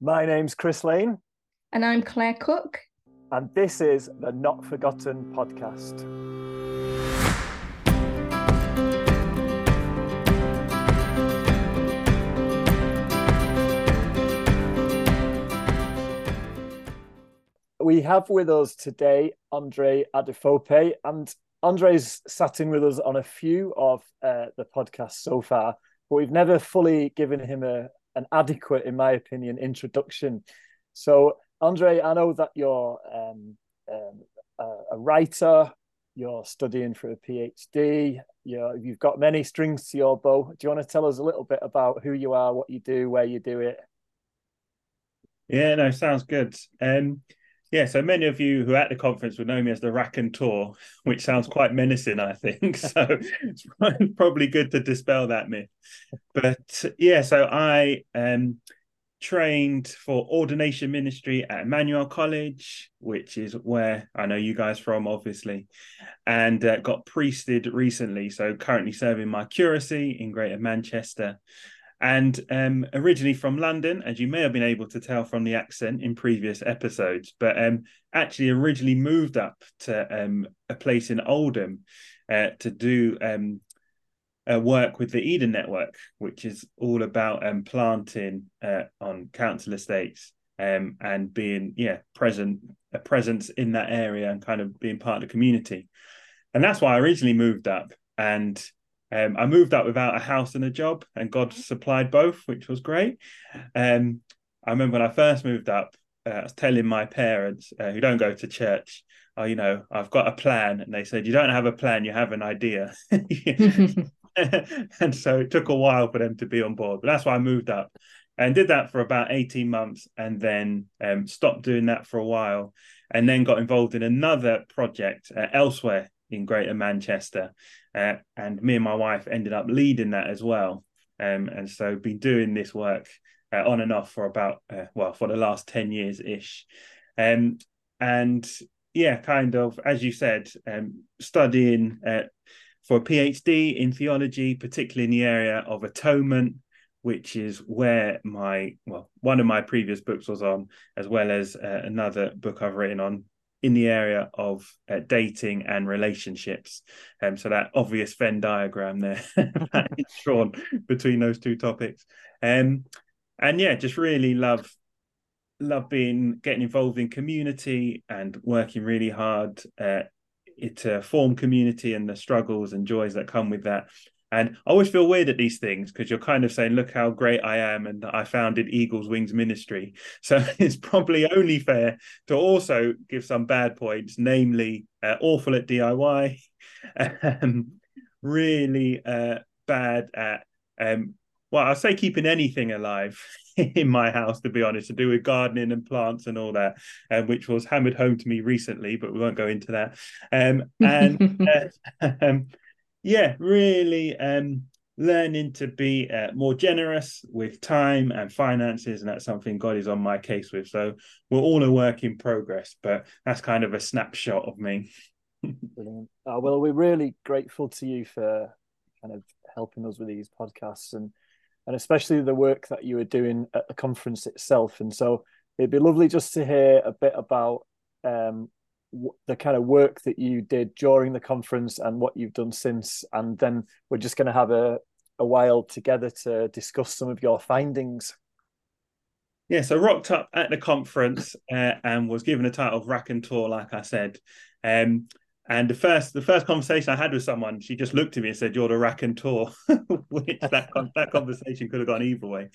My name's Chris Lane. And I'm Claire Cook. And this is the Not Forgotten podcast. We have with us today Andre Adefope, and Andre's sat in with us on a few of uh, the podcasts so far, but we've never fully given him a, an adequate, in my opinion, introduction. So, Andre, I know that you're um, um, a, writer, you're studying for a PhD, you you've got many strings to your bow. Do you want to tell us a little bit about who you are, what you do, where you do it? Yeah, no, sounds good. Um, yeah, so many of you who are at the conference would know me as the raconteur, which sounds quite menacing, I think. So it's probably good to dispel that myth. But yeah, so I um, trained for ordination ministry at Emmanuel College, which is where I know you guys from, obviously, and uh, got priested recently. So currently serving my curacy in Greater Manchester and um, originally from London, as you may have been able to tell from the accent in previous episodes, but um, actually originally moved up to um, a place in Oldham uh, to do um, work with the Eden Network, which is all about um, planting uh, on council estates um, and being, yeah, present a presence in that area and kind of being part of the community. And that's why I originally moved up and um, I moved up without a house and a job, and God supplied both, which was great. Um, I remember when I first moved up, uh, I was telling my parents uh, who don't go to church, oh, you know, I've got a plan. And they said, You don't have a plan, you have an idea. and so it took a while for them to be on board. But that's why I moved up and did that for about 18 months and then um, stopped doing that for a while and then got involved in another project uh, elsewhere in Greater Manchester, uh, and me and my wife ended up leading that as well. Um, and so been doing this work uh, on and off for about uh, well for the last ten years ish, um, and yeah, kind of as you said, um, studying uh, for a PhD in theology, particularly in the area of atonement, which is where my well one of my previous books was on, as well as uh, another book I've written on in the area of uh, dating and relationships. Um, so that obvious Venn diagram there drawn between those two topics. Um, and yeah, just really love love being getting involved in community and working really hard uh, to form community and the struggles and joys that come with that and I always feel weird at these things because you're kind of saying, look how great I am and I founded Eagles Wings Ministry. So it's probably only fair to also give some bad points, namely uh, awful at DIY, um, really uh, bad at, um, well, I say keeping anything alive in my house, to be honest, to do with gardening and plants and all that, um, which was hammered home to me recently, but we won't go into that. Um, and uh, um, yeah, really um, learning to be uh, more generous with time and finances, and that's something God is on my case with. So we're all a work in progress, but that's kind of a snapshot of me. Brilliant. Uh, well, we're really grateful to you for kind of helping us with these podcasts and and especially the work that you were doing at the conference itself. And so it'd be lovely just to hear a bit about um, the kind of work that you did during the conference and what you've done since and then we're just going to have a, a while together to discuss some of your findings yeah so rocked up at the conference uh, and was given a title of raconteur like i said um, and the first the first conversation I had with someone, she just looked at me and said, "You're the raconteur," which that that conversation could have gone either way.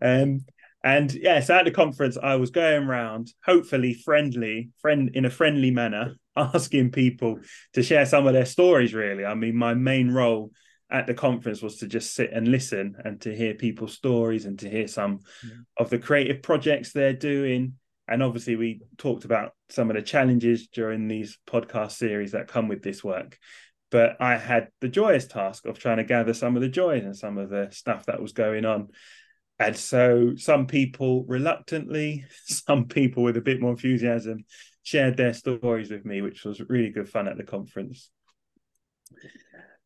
Um, and yes, at the conference, I was going around, hopefully friendly, friend in a friendly manner, asking people to share some of their stories. Really, I mean, my main role at the conference was to just sit and listen and to hear people's stories and to hear some yeah. of the creative projects they're doing. And obviously, we talked about some of the challenges during these podcast series that come with this work. But I had the joyous task of trying to gather some of the joys and some of the stuff that was going on and so some people reluctantly, some people with a bit more enthusiasm shared their stories with me, which was really good fun at the conference.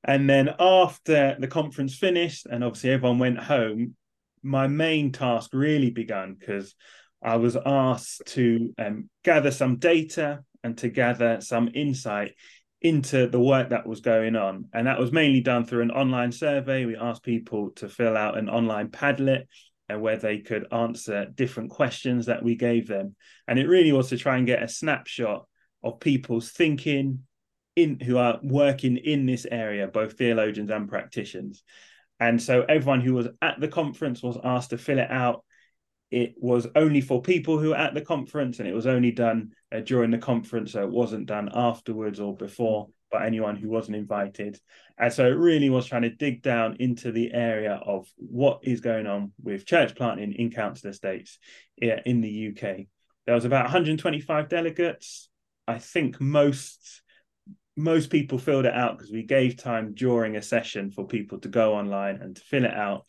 And then after the conference finished, and obviously everyone went home, my main task really began because I was asked to um, gather some data and to gather some insight into the work that was going on. And that was mainly done through an online survey. We asked people to fill out an online Padlet and where they could answer different questions that we gave them. And it really was to try and get a snapshot of people's thinking in who are working in this area, both theologians and practitioners. And so everyone who was at the conference was asked to fill it out. It was only for people who were at the conference, and it was only done uh, during the conference, so it wasn't done afterwards or before by anyone who wasn't invited. And so it really was trying to dig down into the area of what is going on with church planting in council estates in the UK. There was about 125 delegates. I think most most people filled it out because we gave time during a session for people to go online and to fill it out.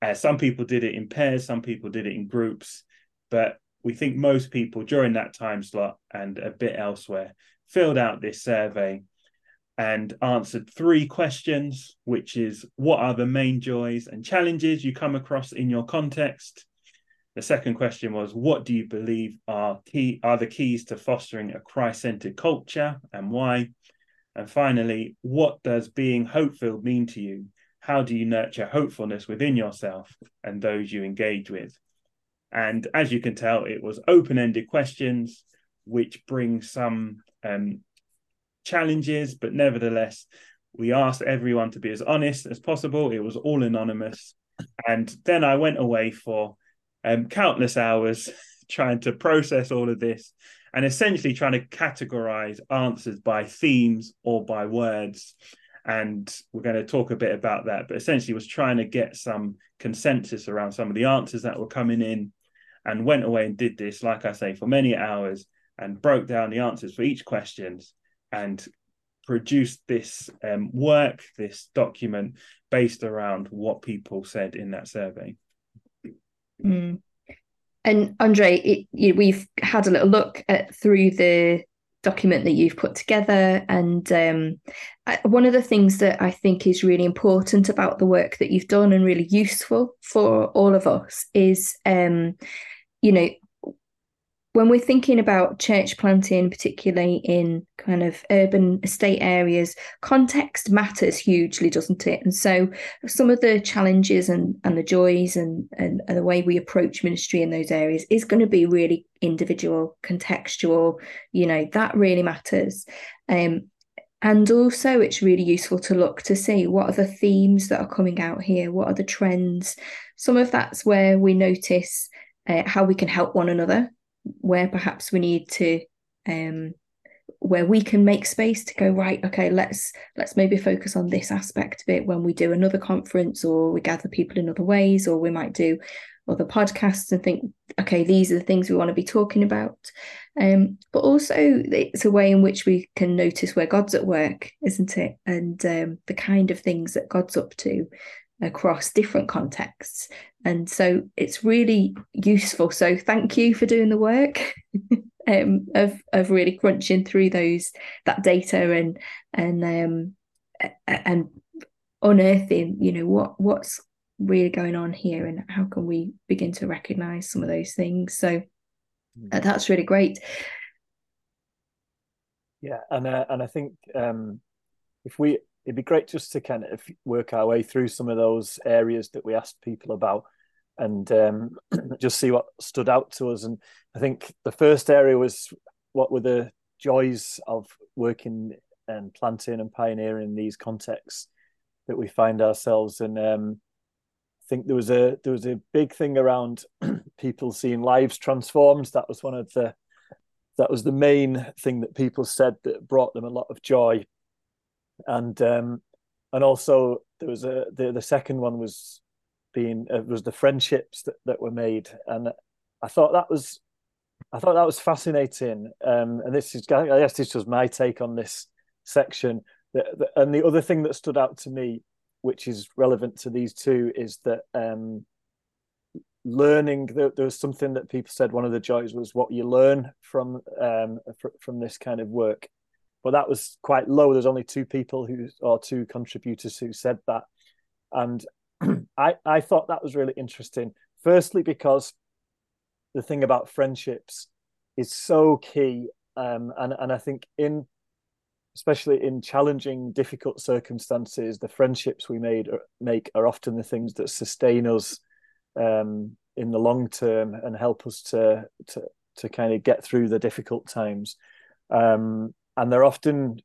Uh, some people did it in pairs, some people did it in groups, but we think most people during that time slot and a bit elsewhere filled out this survey and answered three questions, which is what are the main joys and challenges you come across in your context? The second question was what do you believe are key are the keys to fostering a Christ-centered culture and why? And finally, what does being hope-filled mean to you? How do you nurture hopefulness within yourself and those you engage with? And as you can tell, it was open-ended questions, which bring some um, challenges, but nevertheless, we asked everyone to be as honest as possible. It was all anonymous. And then I went away for um, countless hours trying to process all of this and essentially trying to categorize answers by themes or by words. And we're going to talk a bit about that, but essentially was trying to get some consensus around some of the answers that were coming in and went away and did this, like I say, for many hours and broke down the answers for each questions and produced this um, work, this document based around what people said in that survey. Mm. And Andre, it, you, we've had a little look at through the document that you've put together, and um, I, one of the things that I think is really important about the work that you've done and really useful for all of us is, um, you know, when we're thinking about church planting, particularly in kind of urban estate areas, context matters hugely, doesn't it? And so some of the challenges and, and the joys and, and, and the way we approach ministry in those areas is going to be really individual, contextual, you know, that really matters. Um, and also, it's really useful to look to see what are the themes that are coming out here, what are the trends. Some of that's where we notice uh, how we can help one another where perhaps we need to um where we can make space to go right okay let's let's maybe focus on this aspect of it when we do another conference or we gather people in other ways or we might do other podcasts and think okay these are the things we want to be talking about. Um, but also it's a way in which we can notice where god's at work isn't it? And um, the kind of things that god's up to across different contexts. And so it's really useful. So thank you for doing the work um, of of really crunching through those that data and and um, and unearthing, you know, what what's really going on here and how can we begin to recognize some of those things. So uh, that's really great. Yeah, and uh, and I think um, if we it'd be great just to kind of work our way through some of those areas that we asked people about and um, just see what stood out to us. And I think the first area was what were the joys of working and planting and pioneering these contexts that we find ourselves. in. um, I think there was a there was a big thing around people seeing lives transformed. That was one of the that was the main thing that people said that brought them a lot of joy and um, and also there was a the, the second one was being uh, was the friendships that, that were made. And I thought that was I thought that was fascinating. Um, and this is I guess this was my take on this section. The, the, and the other thing that stood out to me which is relevant to these two is that um, learning there, there, was something that people said one of the joys was what you learn from um, fr- from this kind of work but that was quite low. There's only two people who or two contributors who said that, and I I thought that was really interesting. Firstly, because the thing about friendships is so key, um, and and I think in especially in challenging, difficult circumstances, the friendships we made make are often the things that sustain us um, in the long term and help us to to to kind of get through the difficult times. Um, and they're often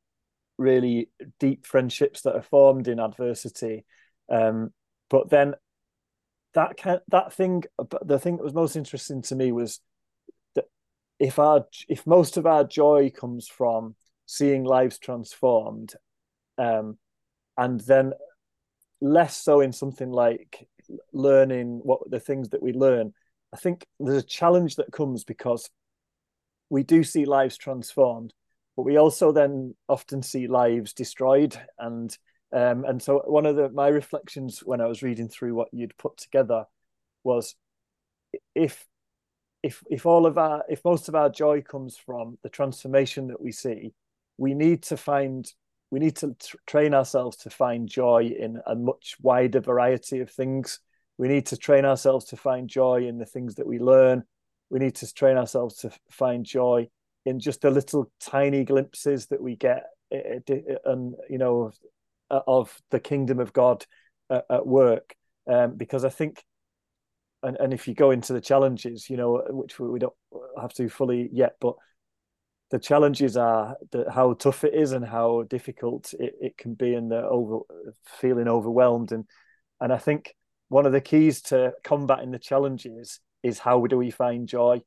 really deep friendships that are formed in adversity. Um, but then that can, that thing, the thing that was most interesting to me was that if our if most of our joy comes from seeing lives transformed, um, and then less so in something like learning what the things that we learn. I think there's a challenge that comes because we do see lives transformed, but we also then often see lives destroyed and um, and so one of the my reflections when I was reading through what you'd put together was if if if all of our if most of our joy comes from the transformation that we see, we need to find we need to train ourselves to find joy in a much wider variety of things. We need to train ourselves to find joy in the things that we learn. We need to train ourselves to find joy in just the little tiny glimpses that we get eh, eh, eh, and you know of the kingdom of God at, at work. Um, because I think and, and if you go into the challenges you know which we don't have to fully yet but the challenges are the, how tough it is and how difficult it, it can be and the over feeling overwhelmed. And and I think one of the keys to combating the challenges is how do we find joy?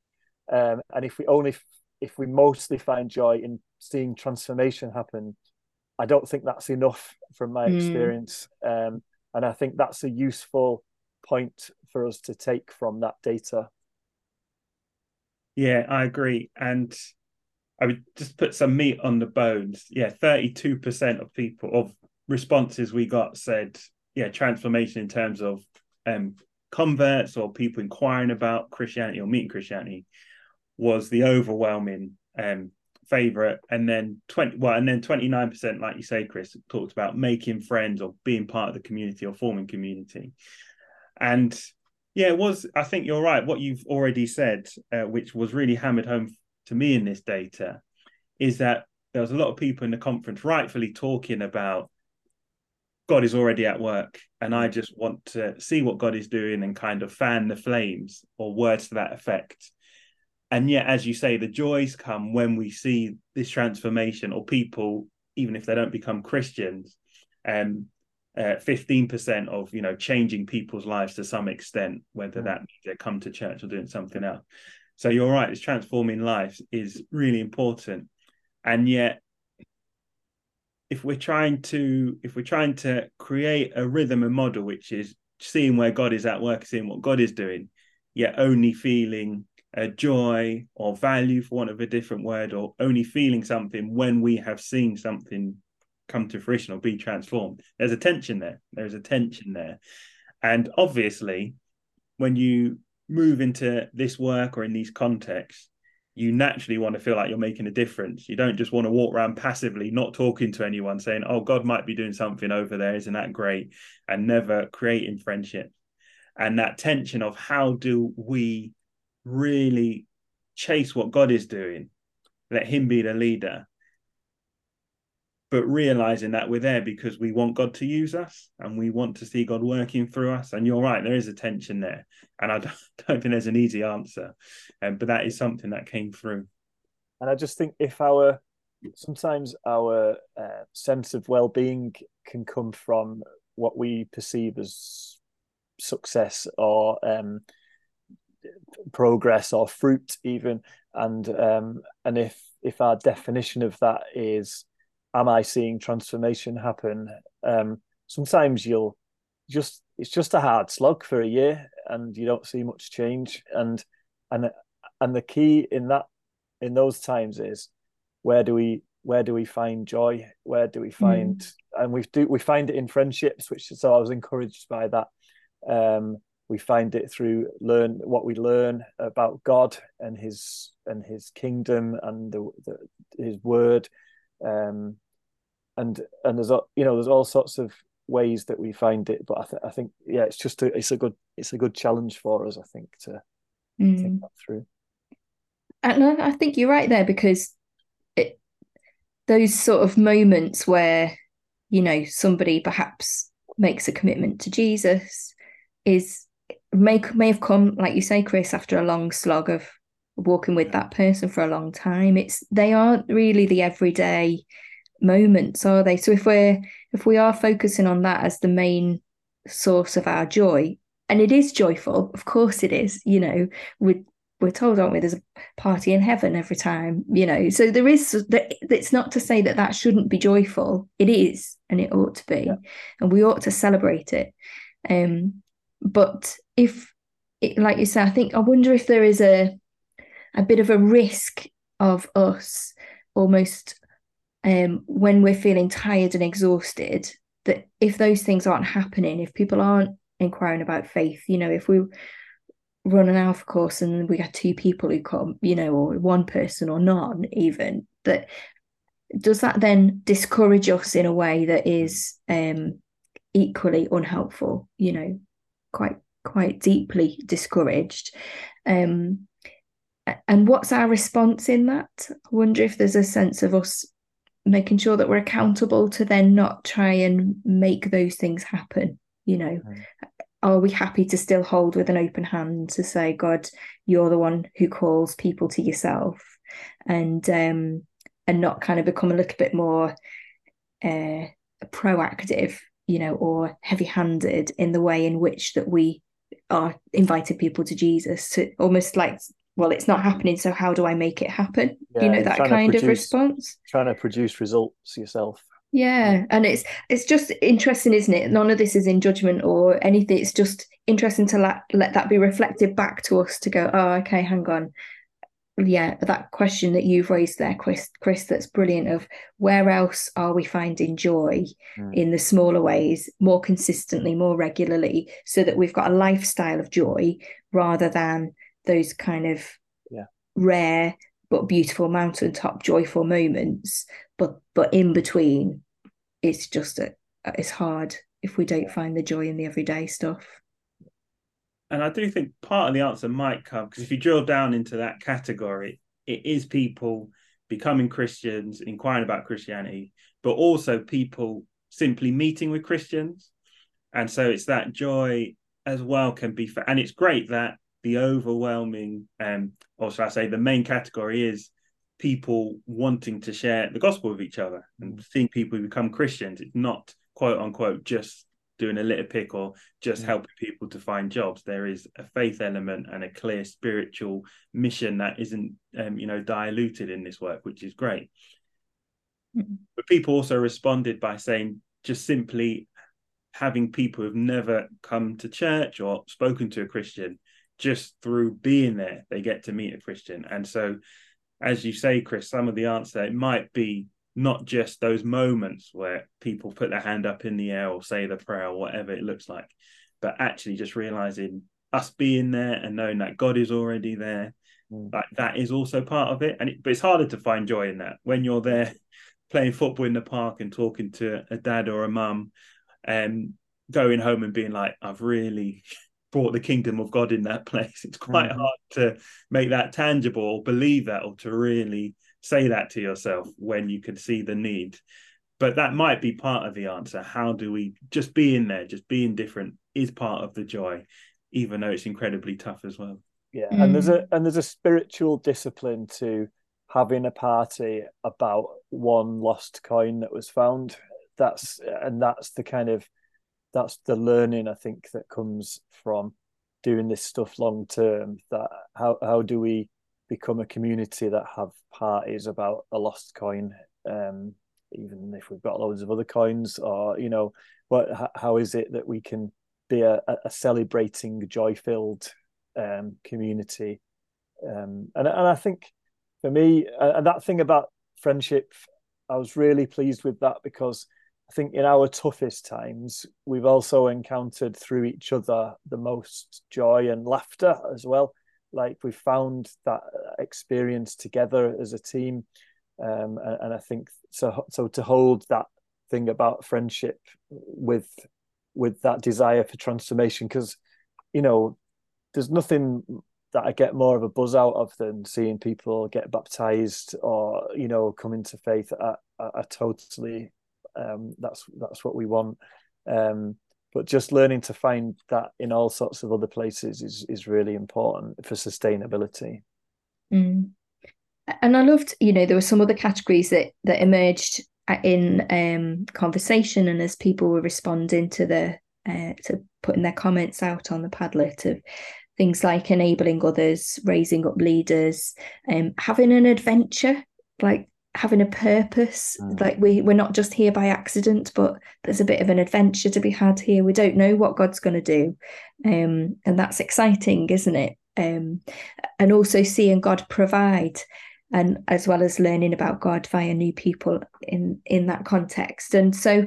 Um, and if we only if we mostly find joy in seeing transformation happen, I don't think that's enough from my mm. experience. Um, and I think that's a useful point for us to take from that data. Yeah, I agree. And I would just put some meat on the bones. Yeah, 32% of people of responses we got said, yeah, transformation in terms of um converts or people inquiring about Christianity or meeting Christianity was the overwhelming um, favorite. And then 20 well and then 29% like you say chris talked about making friends or being part of the community or forming community. And yeah it was i think you're right. What you've already said uh, which was really hammered home to me in this data is that there was a lot of people in the conference rightfully talking about god is already at work. And i just want to see what god is doing and kind of fan the flames or words to that effect and yet as you say the joys come when we see this transformation or people even if they don't become christians um uh, 15% of you know changing people's lives to some extent whether that means they come to church or doing something else. So you're right it's transforming lives is really important. And yet if we're trying to if we're trying to create a rhythm and model which is seeing where god is at work seeing what god is doing yet only feeling a joy or value, for want of a different word, or only feeling something when we have seen something come to fruition or be transformed. There's a tension there. There's a tension there. And obviously, when you move into this work or in these contexts, you naturally want to feel like you're making a difference. You don't just want to walk around passively, not talking to anyone, saying, Oh, God might be doing something over there. Isn't that great? And never creating friendship. And that tension of how do we really chase what God is doing, let Him be the leader. But realizing that we're there because we want God to use us and we want to see God working through us. And you're right, there is a tension there. And I don't, think there's an easy answer. Um, but that is something that came through. And I just think if our sometimes our uh, sense of well-being can come from what we perceive as success or um, progress or fruit even. And um, and if if our definition of that is am i seeing transformation happen? Um, sometimes you'll just it's just a hard slog for a year and you don't see much change. And and and the key in that in those times is where do we where do we find joy? Where do we find mm. and we do we find it in friendships which so i was encouraged by that um we find it through learn what we learn about God and His and His kingdom and the, the His word, um, and and there's you know there's all sorts of ways that we find it. But I, th- I think yeah, it's just a, it's a good it's a good challenge for us. I think to mm. think that through. And I think you're right there because it those sort of moments where you know somebody perhaps makes a commitment to Jesus is may may have come like you say Chris after a long slog of walking with that person for a long time. It's they aren't really the everyday moments are they? So if we're if we are focusing on that as the main source of our joy and it is joyful of course it is you know we we're told aren't we there's a party in heaven every time you know? So there is it's not to say that that shouldn't be joyful. It is and it ought to be. Yeah. and we ought to celebrate it. Um but if it, like you say i think i wonder if there is a a bit of a risk of us almost um, when we're feeling tired and exhausted that if those things aren't happening if people aren't inquiring about faith you know if we run an alpha course and we got two people who come you know or one person or none even that does that then discourage us in a way that is um equally unhelpful you know quite quite deeply discouraged. Um and what's our response in that? I wonder if there's a sense of us making sure that we're accountable to then not try and make those things happen you know? Mm. are we happy to still hold with an open hand to say god you're the one who calls people to yourself and um and not kind of become a little bit more uh proactive you know or heavy handed in the way in which that we are invited people to jesus to almost like well, it's not happening, so how do I make it happen? Yeah, you know that kind produce, of response. Trying to produce results yourself. Yeah, and it's it's just interesting, isn't it? None of this is in judgment or anything. It's just interesting to let let that be reflected back to us to go, oh, okay, hang on. Yeah, that question that you've raised there, Chris, Chris, that's brilliant. Of where else are we finding joy mm. in the smaller ways, more consistently, more regularly, so that we've got a lifestyle of joy rather than those kind of yeah. rare but beautiful mountaintop joyful moments but but in between it's just a, it's hard if we don't find the joy in the everyday stuff and i do think part of the answer might come because if you drill down into that category it is people becoming christians inquiring about christianity but also people simply meeting with christians and so it's that joy as well can be for and it's great that the overwhelming, um, or should I say, the main category is people wanting to share the gospel with each other and seeing people become Christians. It's not quote unquote just doing a little pick or just mm. helping people to find jobs. There is a faith element and a clear spiritual mission that isn't, um, you know, diluted in this work, which is great. Mm. But people also responded by saying just simply having people who've never come to church or spoken to a Christian just through being there, they get to meet a Christian. And so, as you say, Chris, some of the answer it might be not just those moments where people put their hand up in the air or say the prayer or whatever it looks like, but actually just realizing us being there and knowing that God is already there. Mm. Like that is also part of it. And it, but it's harder to find joy in that when you're there playing football in the park and talking to a dad or a mum and going home and being like, I've really brought the kingdom of God in that place. It's quite mm-hmm. hard to make that tangible or believe that or to really say that to yourself when you can see the need. But that might be part of the answer. How do we just be in there, just being different is part of the joy, even though it's incredibly tough as well. Yeah, mm. and there's a and there's a spiritual discipline to having a party about one lost coin that was found. That's and that's the kind of that's the learning I think that comes from doing this stuff long term. That how how do we become a community that have parties about a lost coin, um, even if we've got loads of other coins, or you know, what how is it that we can be a, a celebrating, joy filled um, community? Um, and and I think for me, and that thing about friendship, I was really pleased with that because I think in our toughest times, we've also encountered through each other the most joy and laughter as well. Like we found that experience together as a team, um, and, and, I think so. So to hold that thing about friendship with with that desire for transformation because you know there's nothing that I get more of a buzz out of than seeing people get baptized or you know come into faith. I, I, I totally um, that's that's what we want. Um, but just learning to find that in all sorts of other places is is really important for sustainability. Mm. And I loved, you know, there were some other categories that that emerged in um, conversation and as people were responding to the uh, to putting their comments out on the Padlet of things like enabling others, raising up leaders, um, having an adventure, like having a purpose. Mm. Like we we're not just here by accident, but there's a bit of an adventure to be had here. We don't know what God's going to do, um, and that's exciting, isn't it? Um, and also seeing God provide, and as well as learning about God via new people in in that context. And so,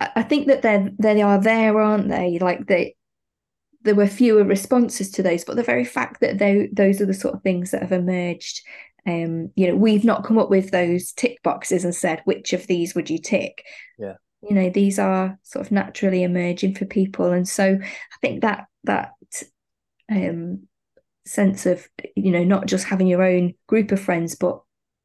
I think that they they are there, aren't they? Like they there were fewer responses to those, but the very fact that they, those are the sort of things that have emerged, um, you know, we've not come up with those tick boxes and said which of these would you tick. Yeah, you know, these are sort of naturally emerging for people, and so I think that that um, sense of you know not just having your own group of friends, but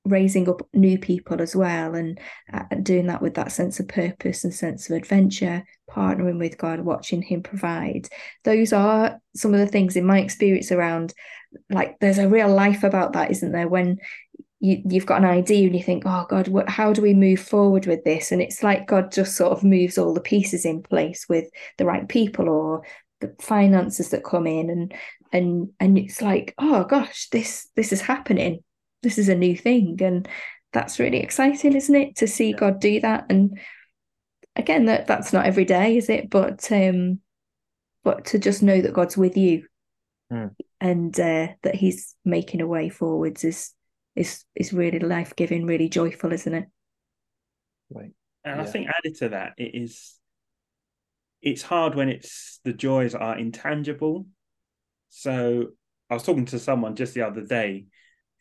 raising up new people as well and uh, doing that with that sense of purpose and sense of adventure partnering with god watching him provide. Those are some of the things in my experience around like there's a real life about that isn't there? When you, you've got an idea and you think oh god what, how do we move forward with this? And it's like god just sort of moves all the pieces in place with the right people or the finances that come in and and and it's like oh gosh this this is happening this is a new thing and that's really exciting isn't it to see yeah. god do that and again that that's not every day is it but um but to just know that god's with you mm. and uh, that he's making a way forwards is is is really life-giving really joyful isn't it right and yeah. i think added to that it is it's hard when it's the joys are intangible so i was talking to someone just the other day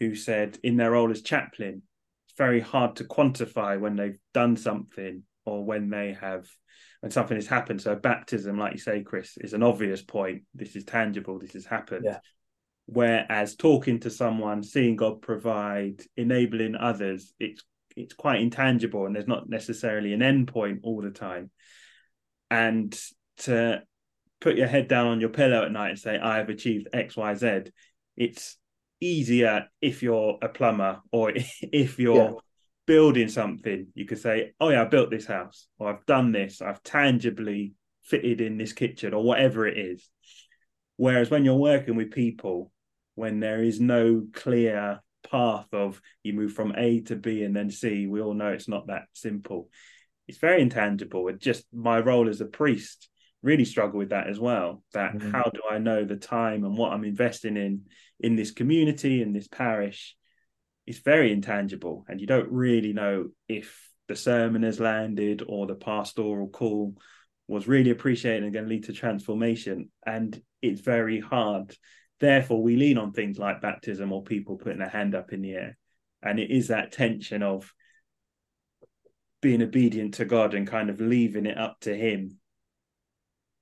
who said in their role as chaplain, it's very hard to quantify when they've done something or when they have when something has happened. So baptism, like you say, Chris, is an obvious point. This is tangible. This has happened. Yeah. Whereas talking to someone, seeing God provide, enabling others, it's it's quite intangible, and there's not necessarily an end point all the time. And to put your head down on your pillow at night and say, "I have achieved X, Y, Z, it's easier if you're a plumber or if you're yeah. building something. You could say, "Oh yeah, I built this house," or "I've done this. I've tangibly fitted in this kitchen," or whatever it is. Whereas when you're working with people, when there is no clear path of you move from A to B and then C, we all know it's not that simple. It's very intangible. It just my role as a priest really struggle with that as well. That mm-hmm. how do I know the time and what I'm investing in in this community in this parish? It's very intangible, and you don't really know if the sermon has landed or the pastoral call was really appreciated and going to lead to transformation. And it's very hard. Therefore, we lean on things like baptism or people putting a hand up in the air. And it is that tension of being obedient to God and kind of leaving it up to Him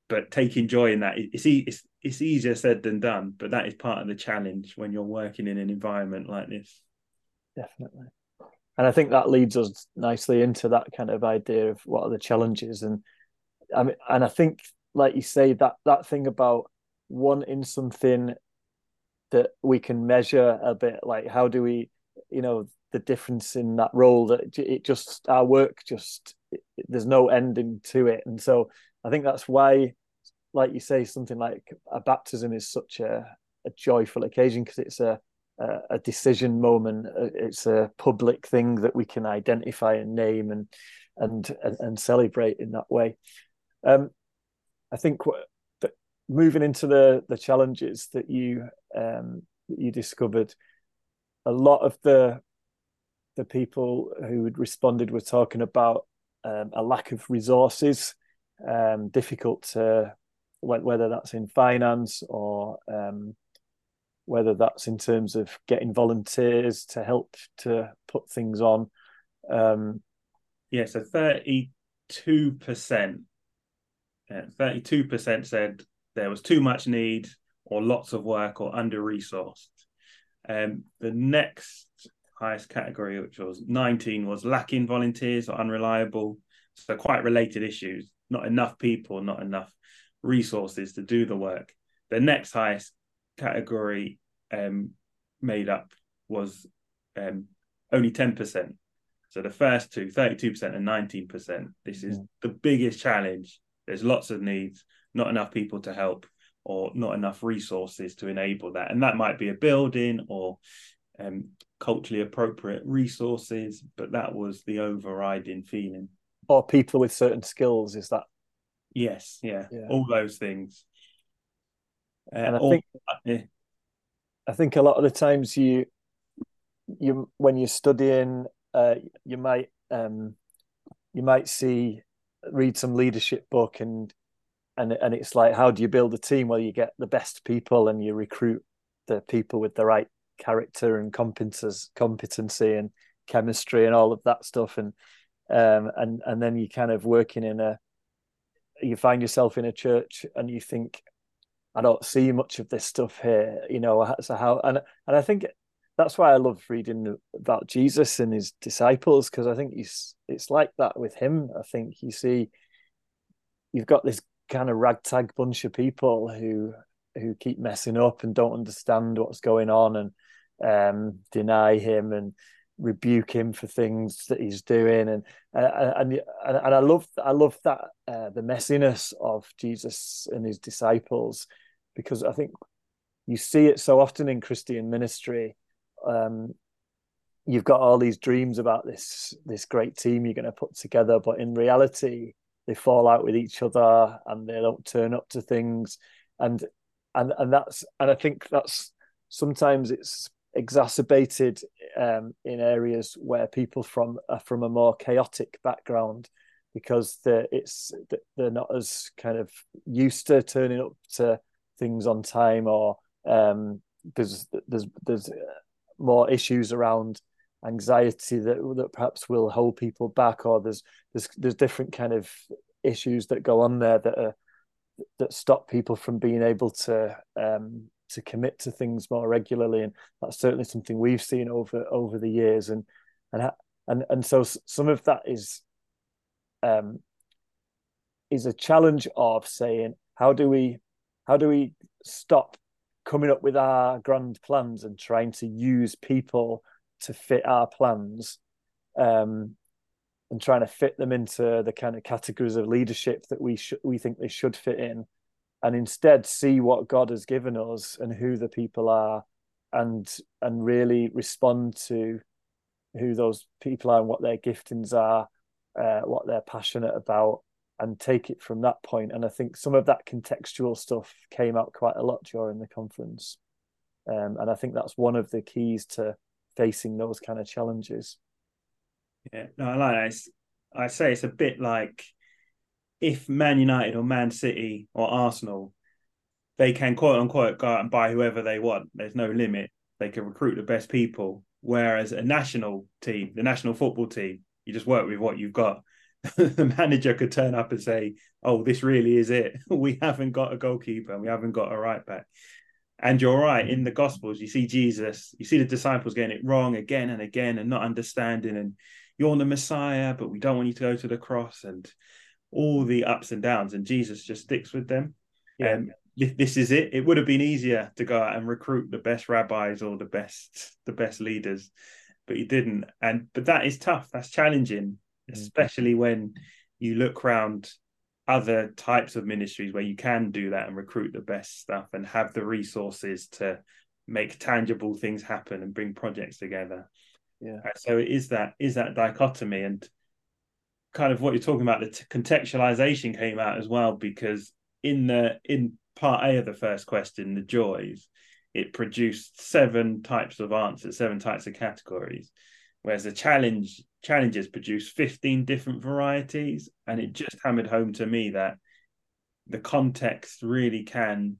but taking joy in that it's, it's it's easier said than done but that is part of the challenge when you're working in an environment like this. Definitely. And i think that leads us nicely into that kind of idea of what are the challenges. And i mean and i think like you say that that thing about wanting something that we can measure a bit like how do we you know the difference in that role that it just our work just it, there's no ending to it. And so I think that's why, like you say, something like a baptism is such a, a joyful occasion because it's a, a, a decision moment. Uh, it's a public thing that we can identify and name and and and, and celebrate in that way. Um, I think moving into the the challenges that you um, that you discovered, a lot of the the people who had responded were talking about um, a lack of resources um, difficult to whether that's in finance or um, whether that's in terms of getting volunteers to help to put things on. Um, yeah, so 32%. 32% said there was too much need or lots of work or under resourced. Um, the next highest category, which was 19, was lacking volunteers or unreliable. So, quite related issues not enough people, not enough resources to do the work. The next highest category um, made up was um, only 10%. So the first two, 32% and 19%. This is mm. the biggest challenge. There's lots of needs, not enough people to help, or not enough resources to enable that. And that might be a building or um, culturally appropriate resources, but that was the overriding feeling. Or people with certain skills, is that? Yes, yeah, yeah. all those things. Uh, and I all, think, yeah. I think a lot of the times you, you when you're studying uh, you might um, you might see read some leadership book and and and it's like how do you build a team well you get the best people and you recruit the people with the right character and competences competency and chemistry and all of that stuff and um and and then you kind of working in a you find yourself in a church and you think I don't see much of this stuff here you know so how and and I think that's why I love reading about Jesus and his disciples because I think he's it's like that with him. I think you see you've got this kind of ragtag bunch of people who who keep messing up and don't understand what's going on and um, deny him and rebuke him for things that he's doing. And and and, and I love I love that uh, the messiness of Jesus and his disciples because I think you see it so often in Christian ministry. Um, you've got all these dreams about this this great team you're going to put together, but in reality, they fall out with each other and they don't turn up to things, and and and that's and I think that's sometimes it's exacerbated um, in areas where people from are from a more chaotic background because they're, it's they're not as kind of used to turning up to things on time or um, there's there's there's more issues around anxiety that that perhaps will hold people back or there's there's there's different kind of issues that go on there that are that stop people from being able to um, to commit to things more regularly and that's certainly something we've seen over over the years. And and and and so some of that is um is a challenge of saying how do we how do we stop coming up with our grand plans and trying to use people to fit our plans um, and trying to fit them into the kind of categories of leadership that we should we think they should fit in and instead see what God has given us and who the people are and and really respond to who those people are and what their giftings are uh, what they're passionate about and take it from that point. And I think some of that contextual stuff came out quite a lot during the conference. Um, and I think that's one of the keys to facing those kind of challenges. Yeah, no, I like that. I say it's a bit like if Man United or Man City or Arsenal, they can quote unquote go out and buy whoever they want. There's no limit. They can recruit the best people. Whereas a national team, the national football team, you just work with what you've got. the manager could turn up and say, "Oh, this really is it. we haven't got a goalkeeper. We haven't got a right back." And you're right. In the Gospels, you see Jesus, you see the disciples getting it wrong again and again, and not understanding. And you're the Messiah, but we don't want you to go to the cross, and all the ups and downs. And Jesus just sticks with them. Yeah. Um, this is it. It would have been easier to go out and recruit the best rabbis or the best the best leaders, but he didn't. And but that is tough. That's challenging Mm. especially when you look around other types of ministries where you can do that and recruit the best stuff and have the resources to make tangible things happen and bring projects together yeah so it is that is that dichotomy and kind of what you're talking about the t- contextualization came out as well because in the in part a of the first question the joys it produced seven types of answers seven types of categories. Whereas the challenge challenges produce 15 different varieties and it just hammered home to me that the context really can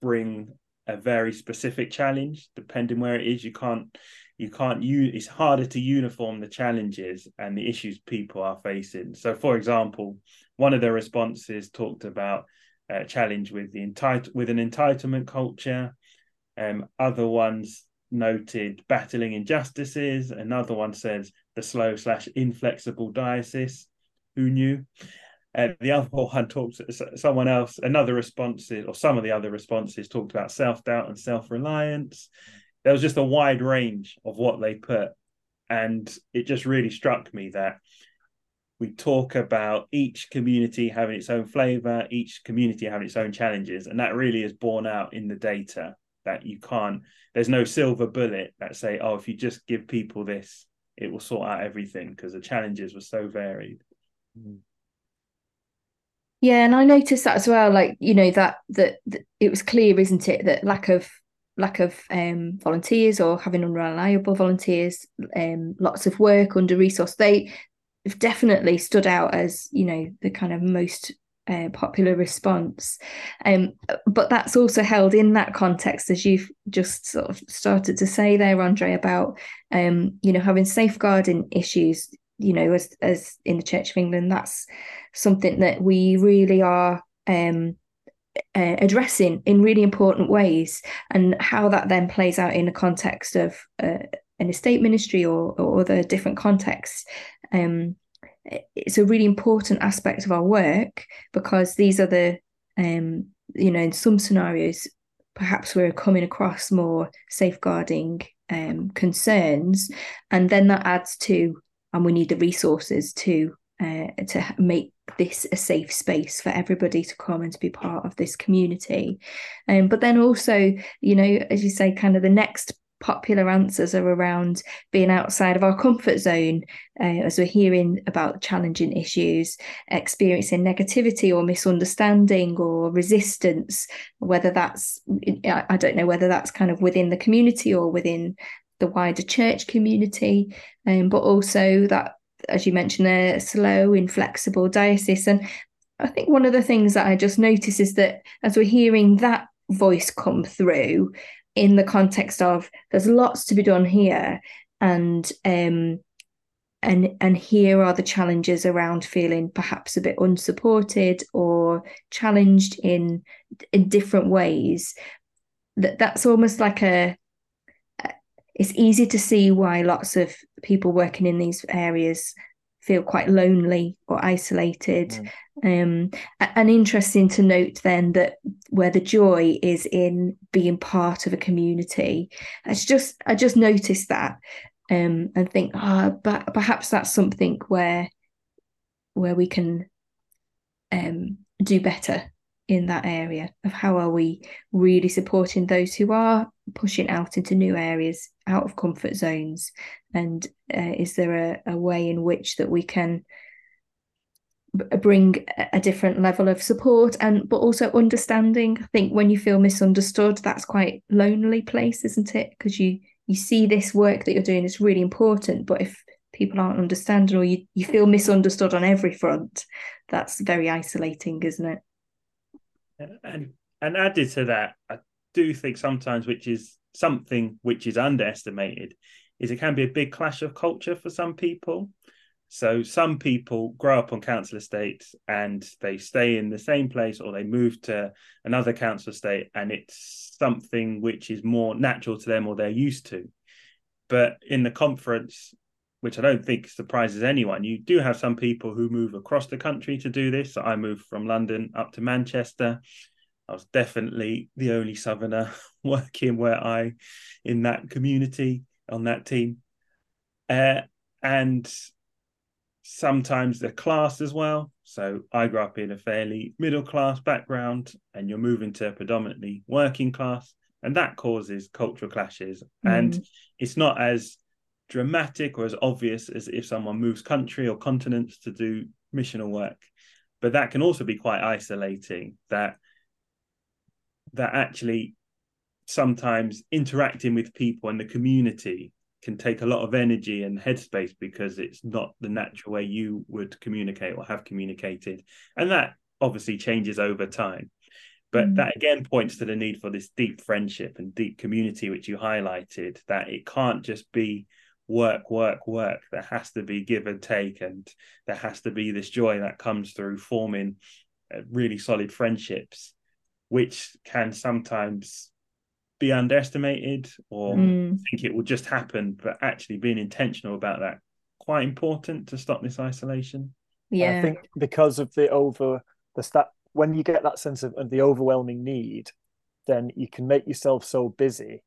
bring a very specific challenge. Depending where it is you can't you can't use it's harder to uniform the challenges and the issues people are facing. So for example one of the responses talked about a challenge with the entitle with an entitlement culture. Um, other ones noted battling injustices. Another one says the slow slash inflexible diocese. Who knew? And the other one talked someone else another responses or some of the other responses talked about self-doubt and self-reliance there was just a wide range of what they put and it just really struck me that we talk about each community having its own flavor each community having its own challenges and that really is borne out in the data that you can't there's no silver bullet that say oh if you just give people this it will sort out everything because the challenges were so varied mm. yeah and i noticed that as well like you know that, that that it was clear isn't it that lack of lack of um, volunteers or having unreliable volunteers, um, lots of work under resource. They have definitely stood out as you know the kind of most uh, popular response. Um, but that's also held in that context, as you've just sort of started to say there, Andre, about um, you know having safeguarding issues. You know, as as in the Church of England, that's something that we really are um, uh, addressing in really important ways, and how that then plays out in the context of uh, an estate ministry or, or other different contexts. Um, it's a really important aspect of our work because these are the, um, you know, in some scenarios, perhaps we're coming across more safeguarding um, concerns, and then that adds to, and we need the resources to uh, to make this a safe space for everybody to come and to be part of this community. Um, but then also, you know, as you say, kind of the next popular answers are around being outside of our comfort zone uh, as we're hearing about challenging issues experiencing negativity or misunderstanding or resistance whether that's i don't know whether that's kind of within the community or within the wider church community um, but also that as you mentioned, a slow, inflexible diocese. And I think one of the things that I just notice is that as we're hearing that voice come through in the context of there's lots to be done here, and um, and and here are the challenges around feeling perhaps a bit unsupported or challenged in in different ways. That that's almost like a it's easy to see why lots of people working in these areas feel quite lonely or isolated. Mm. Um, and interesting to note then that where the joy is in being part of a community. It's just I just noticed that um, and think, ah, oh, but perhaps that's something where where we can um, do better in that area of how are we really supporting those who are pushing out into new areas out of comfort zones? And uh, is there a, a way in which that we can bring a different level of support and but also understanding? I think when you feel misunderstood that's quite lonely place isn't it? Because you you see this work that you're doing is really important but if people aren't understanding or you, you feel misunderstood on every front that's very isolating isn't it and and added to that, I do think sometimes, which is something which is underestimated, is it can be a big clash of culture for some people. So some people grow up on council estates and they stay in the same place or they move to another council estate and it's something which is more natural to them or they're used to. But in the conference, which I don't think surprises anyone. You do have some people who move across the country to do this. So I moved from London up to Manchester. I was definitely the only southerner working where I in that community on that team. Uh, and sometimes the class as well. So I grew up in a fairly middle class background, and you're moving to a predominantly working class, and that causes cultural clashes. Mm. And it's not as dramatic or as obvious as if someone moves country or continents to do missional work. But that can also be quite isolating that that actually sometimes interacting with people and the community can take a lot of energy and headspace because it's not the natural way you would communicate or have communicated. And that obviously changes over time. But mm. that again points to the need for this deep friendship and deep community, which you highlighted, that it can't just be work, work, work. There has to be give and take, and there has to be this joy that comes through forming uh, really solid friendships, which can sometimes be underestimated or mm. think it will just happen, but actually being intentional about that quite important to stop this isolation. Yeah, I think because of the over the stat when you get that sense of, of the overwhelming need, then you can make yourself so busy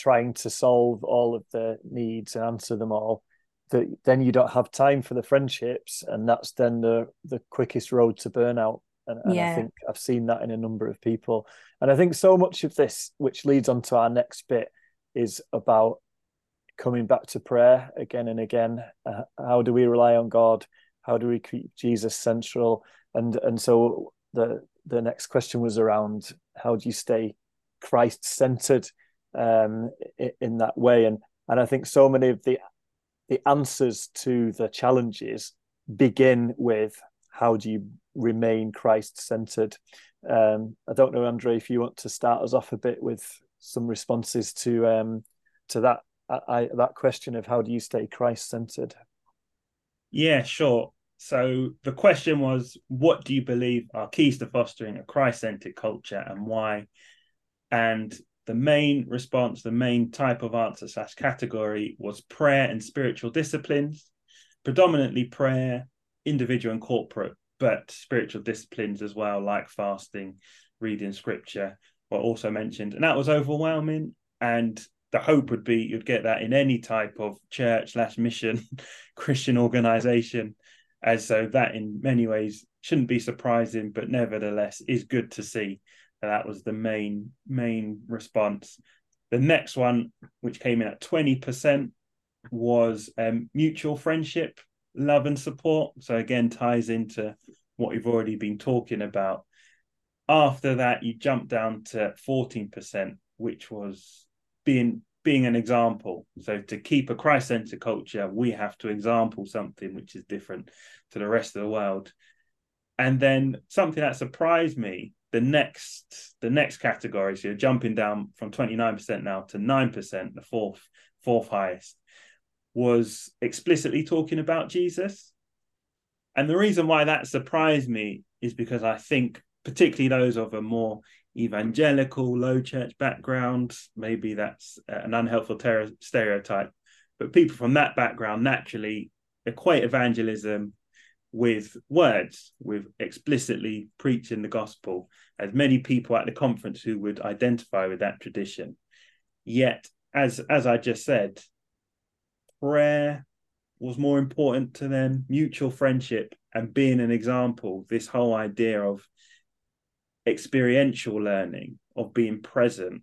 trying to solve all of the needs and answer them all that then you don't have time for the friendships and that's then the the quickest road to burnout. And, and yeah. i think i've seen that in a number of people. And i think so much of this which leads on to our next bit is about coming back to prayer again and again. Uh, how do we rely on god? How do we keep jesus central? And and so the the next question was around how do you stay christ centered um, in that way. And and I think so many of the the answers to the challenges begin with how do you remain Christ centered. Um, I don't know, Andre, if you want to start us off a bit with some responses to um, to that I, that question of how do you stay Christ centered. Yeah, sure. So the question was, what do you believe are keys to fostering a Christ-centered culture, and why? And the main response, the main type of answer slash category was prayer and spiritual disciplines, predominantly prayer, individual and corporate, but spiritual disciplines as well, like fasting, reading scripture, were also mentioned. And that was overwhelming. And the hope would be you'd get that in any type of church slash mission Christian organization. As so that in many ways shouldn't be surprising, but nevertheless is good to see that was the main main response. The next one, which came in at twenty percent, was um, mutual friendship, love and support. So again, ties into what we've already been talking about. After that, you jump down to fourteen percent, which was being being an example. So to keep a Christ-centered culture, we have to example something which is different to the rest of the world. And then something that surprised me the next the next category, so you're jumping down from 29% now to 9%, the fourth fourth highest, was explicitly talking about Jesus. And the reason why that surprised me is because I think particularly those of a more evangelical, low church background, maybe that's an unhelpful ter- stereotype, but people from that background naturally equate evangelism with words, with explicitly preaching the gospel, as many people at the conference who would identify with that tradition. Yet, as as I just said, prayer was more important to them, mutual friendship and being an example, this whole idea of experiential learning, of being present,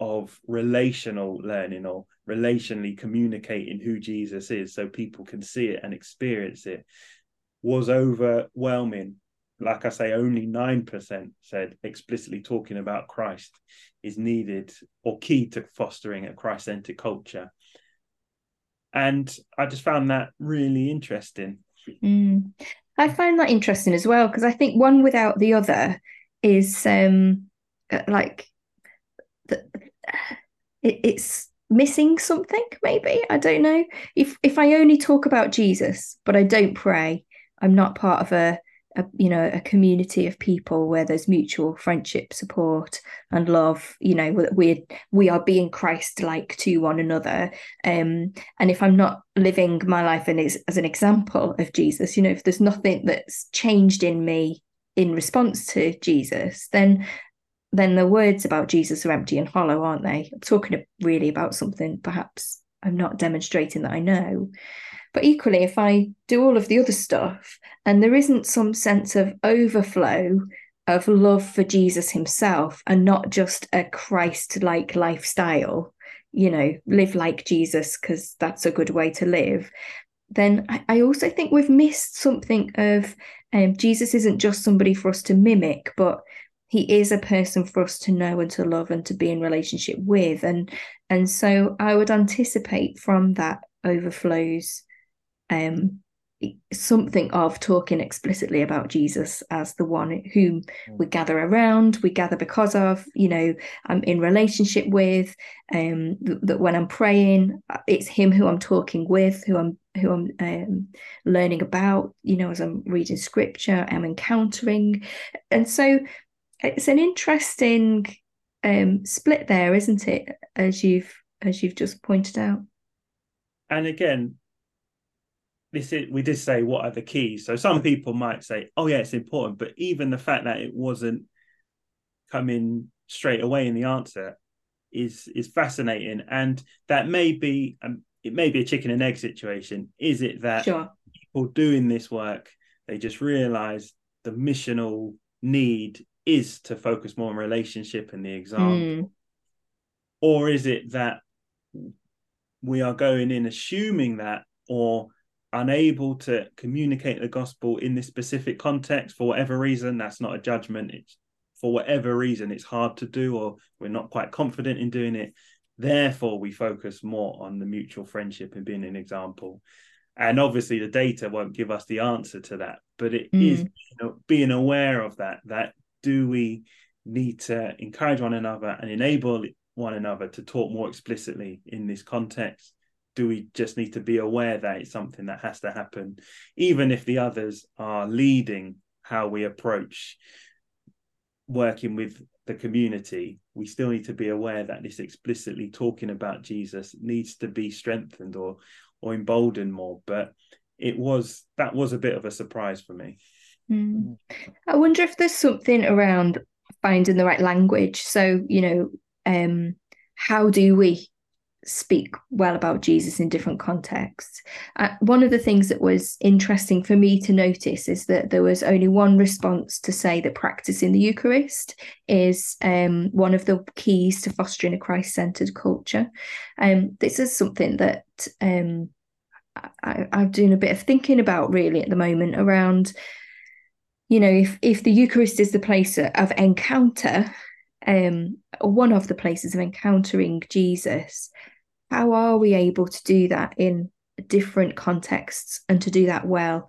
of relational learning or relationally communicating who Jesus is so people can see it and experience it was overwhelming. Like I say, only 9% said explicitly talking about Christ is needed or key to fostering a Christ centered culture. And I just found that really interesting. Mm. I find that interesting as well because I think one without the other is um uh, like the, it, it's missing something maybe i don't know if if i only talk about jesus but i don't pray I'm not part of a, a you know a community of people where there's mutual friendship, support, and love. You know we we are being Christ-like to one another. Um, and if I'm not living my life and as, as an example of Jesus, you know, if there's nothing that's changed in me in response to Jesus, then then the words about Jesus are empty and hollow, aren't they? I'm talking really about something perhaps I'm not demonstrating that I know. But equally, if I do all of the other stuff and there isn't some sense of overflow of love for Jesus himself and not just a Christ like lifestyle, you know, live like Jesus because that's a good way to live, then I, I also think we've missed something of um, Jesus isn't just somebody for us to mimic, but he is a person for us to know and to love and to be in relationship with. And and so i would anticipate from that overflows um, something of talking explicitly about Jesus as the one whom we mm. gather around, we gather because of, you know, I'm in relationship with, um, that when I'm praying, uh, it's him who I'm talking with, who I'm who I'm um, learning about, you know, as I'm reading scripture, I'm encountering, and so it's an interesting um, split there, isn't it? As you've as you've just pointed out. And again, this is we did say what are the keys so some people might say oh yeah it's important but even the fact that it wasn't coming straight away in the answer is is fascinating and that may be um, it may be a chicken and egg situation is it that sure. people doing this work they just realize the missional need is to focus more on relationship and the example mm. or is it that we are going in assuming that or unable to communicate the gospel in this specific context for whatever reason that's not a judgment. It's for whatever reason it's hard to do or we're not quite confident in doing it. Therefore we focus more on the mutual friendship and being an example. And obviously the data won't give us the answer to that but it mm. is you know, being aware of that that do we need to encourage one another and enable one another to talk more explicitly in this context do we just need to be aware that it's something that has to happen, even if the others are leading how we approach working with the community? We still need to be aware that this explicitly talking about Jesus needs to be strengthened or or emboldened more. But it was that was a bit of a surprise for me. Mm. I wonder if there's something around finding the right language. So, you know, um, how do we speak well about Jesus in different contexts. Uh, one of the things that was interesting for me to notice is that there was only one response to say that practicing the Eucharist is um, one of the keys to fostering a Christ centered culture. Um, this is something that um, I, I'm doing a bit of thinking about really at the moment around. You know, if if the Eucharist is the place of encounter, um, one of the places of encountering Jesus, how are we able to do that in different contexts and to do that well?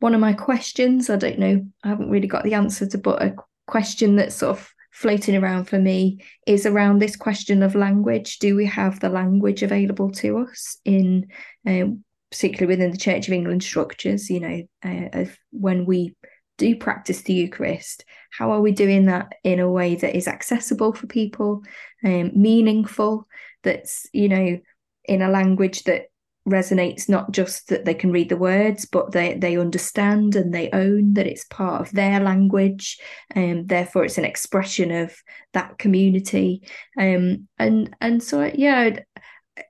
One of my questions, I don't know, I haven't really got the answer to, but a question that's sort of floating around for me is around this question of language. Do we have the language available to us in, um, particularly within the Church of England structures? You know, uh, of when we do practice the Eucharist, how are we doing that in a way that is accessible for people, um, meaningful, that's you know in a language that resonates not just that they can read the words but they they understand and they own that it's part of their language and um, therefore it's an expression of that community. Um and and so yeah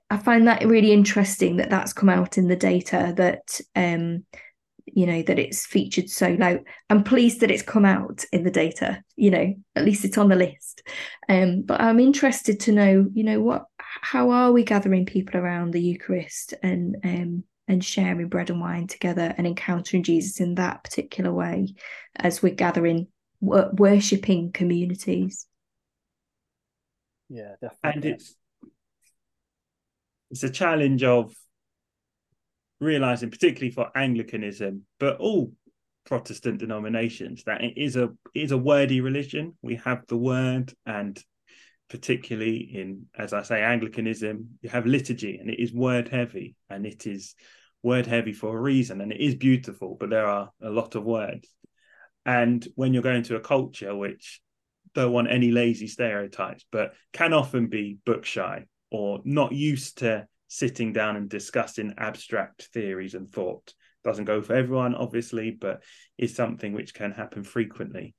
I find that really interesting that that's come out in the data that um you know that it's featured so low i'm pleased that it's come out in the data you know at least it's on the list. Um but i'm interested to know you know what how are we gathering people around the eucharist and um and sharing bread and wine together and encountering jesus in that particular way as we're gathering worshipping communities yeah definitely and it's it's a challenge of realizing, particularly for Anglicanism, but all Protestant denominations, that it is a it is a wordy religion. We have the word, and particularly in, as I say, Anglicanism, you have liturgy, and it is word heavy, and it is word heavy for a reason, and it is beautiful, but there are a lot of words. And when you're going to a culture which don't want any lazy stereotypes, but can often be book shy or not used to sitting down and discussing abstract theories and thought. Doesn't go for everyone, obviously, but is something which can happen frequently.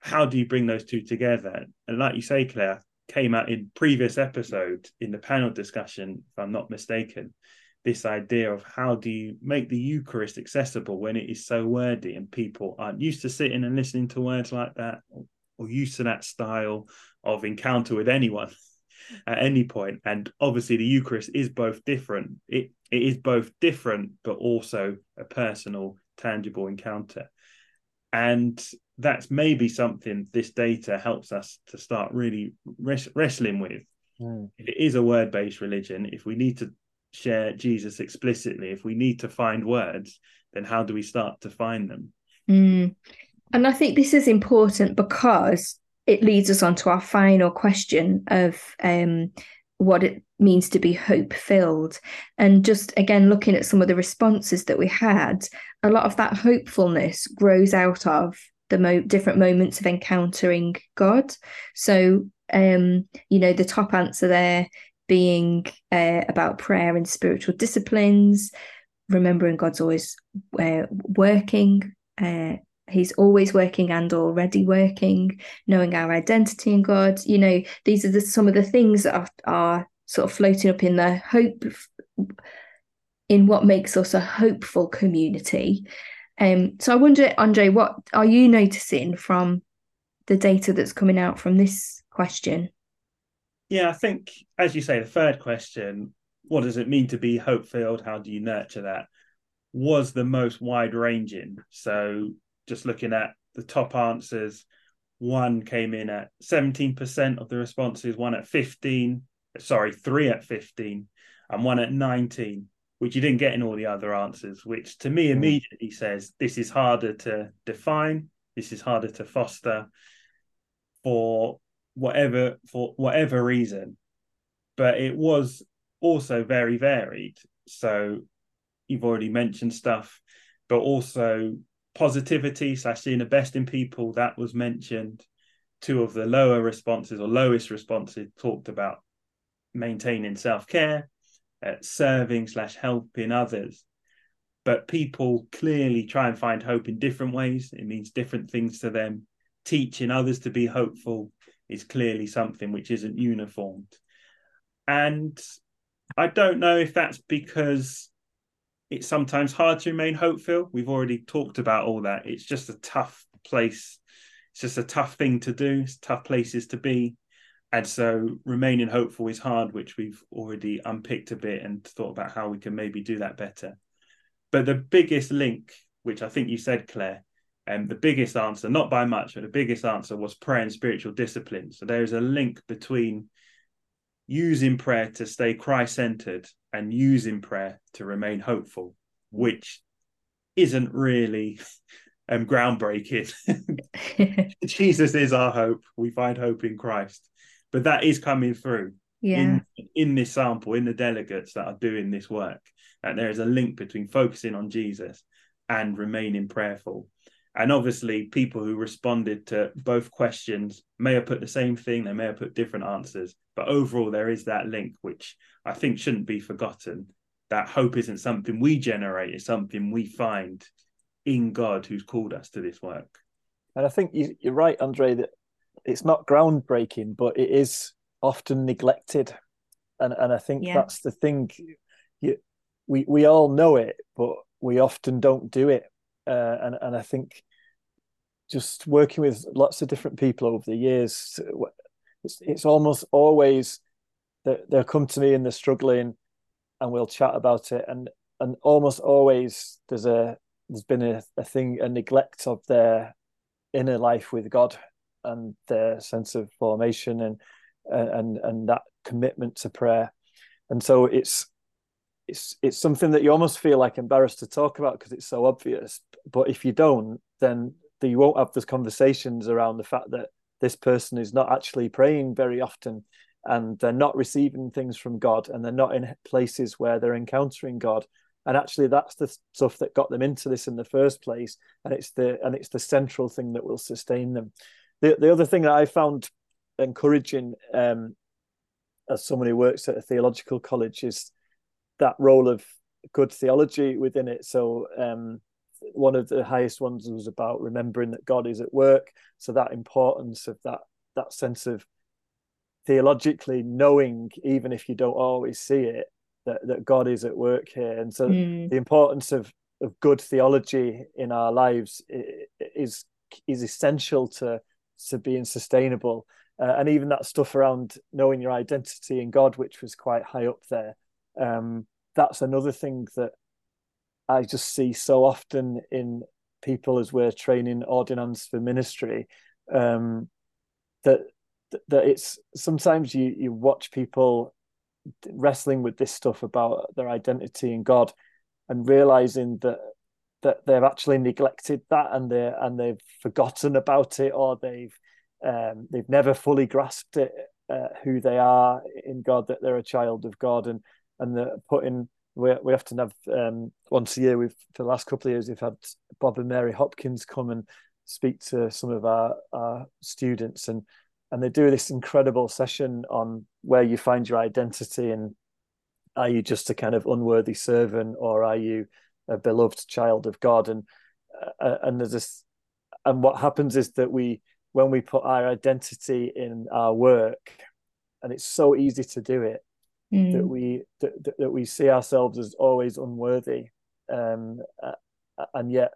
How do you bring those two together? And like you say, Claire, came out in previous episode in the panel discussion, if I'm not mistaken, this idea of how do you make the Eucharist accessible when it is so wordy and people aren't used to sitting and listening to words like that or, or used to that style of encounter with anyone at any point. And obviously, the Eucharist is both different. It it is both different, but also a personal, tangible encounter. And that's maybe something this data helps us to start really res- wrestling with. Mm. If it is a word based religion, if we need to share Jesus explicitly. If we need to find words, then how do we start to find them? Mm. And I think this is important because it leads us on to our final question of um, what it means to be hope filled. And just again, looking at some of the responses that we had, a lot of that hopefulness grows out of the mo- different moments of encountering God. So, um, you know, the top answer there being uh, about prayer and spiritual disciplines, remembering God's always uh, working. Uh, he's always working and already working knowing our identity in god you know these are the, some of the things that are, are sort of floating up in the hope in what makes us a hopeful community um so i wonder andre what are you noticing from the data that's coming out from this question? Yeah i think as you say the third question what does it mean to be hope filled how do you nurture that? Was the most wide ranging so just looking at the top answers, one came in at 17% of the responses, one at 15, sorry, three at 15, and one at 19, which you didn't get in all the other answers, which to me hmm. immediately says this is harder to define, this is harder to foster for whatever for whatever reason. But it was also very varied. So you've already mentioned stuff, but also positivity slash seeing the best in people that was mentioned two of the lower responses or lowest responses talked about maintaining self-care uh, serving slash helping others but people clearly try and find hope in different ways it means different things to them teaching others to be hopeful is clearly something which isn't uniformed and i don't know if that's because it's sometimes hard to remain hopeful. We've already talked about all that. It's just a tough place. It's just a tough thing to do. It's tough places to be. And so remaining hopeful is hard, which we've already unpicked a bit and thought about how we can maybe do that better. But the biggest link, which I think you said, Claire, and um, the biggest answer, not by much, but the biggest answer was prayer and spiritual discipline. So there is a link between using prayer to stay Christ centered and using prayer to remain hopeful, which isn't really um, groundbreaking. Jesus is our hope. We find hope in Christ, but that is coming through yeah. in in this sample, in the delegates that are doing this work. And there is a link between focusing on Jesus and remaining prayerful. And obviously, people who responded to both questions may have put the same thing, they may have put different answers, but overall, there is that link, which I think shouldn't be forgotten. That hope isn't something we generate, it's something we find in God who's called us to this work. And I think you're right, Andre, that it's not groundbreaking, but it is often neglected. And and I think yeah. that's the thing. You, we we all know it, but we often don't do it. Uh, and and I think just working with lots of different people over the years, it's, it's almost always that they'll come to me and they're struggling, and we'll chat about it, and and almost always there's a there's been a, a thing a neglect of their inner life with God and their sense of formation and and and that commitment to prayer, and so it's it's it's something that you almost feel like embarrassed to talk about because it's so obvious. But if you don't, then you won't have those conversations around the fact that this person is not actually praying very often and they're not receiving things from God and they're not in places where they're encountering God. And actually that's the stuff that got them into this in the first place. And it's the and it's the central thing that will sustain them. The the other thing that I found encouraging um, as someone who works at a theological college is that role of good theology within it. So um, one of the highest ones was about remembering that God is at work. So that importance of that that sense of theologically knowing, even if you don't always see it, that, that God is at work here. And so mm. the importance of of good theology in our lives is is essential to to being sustainable. Uh, and even that stuff around knowing your identity in God, which was quite high up there, um, that's another thing that I just see so often in people as we're training ordinands for ministry um, that that it's sometimes you you watch people wrestling with this stuff about their identity in God and realizing that that they've actually neglected that and they and they've forgotten about it or they've um, they've never fully grasped it uh, who they are in God that they're a child of God and and putting we we often have um, once a year we've for the last couple of years we've had Bob and Mary Hopkins come and speak to some of our, our students and and they do this incredible session on where you find your identity and are you just a kind of unworthy servant or are you a beloved child of God and uh, uh, and there's this and what happens is that we when we put our identity in our work and it's so easy to do it mm. that we that, that we see ourselves as always unworthy um, uh, and yet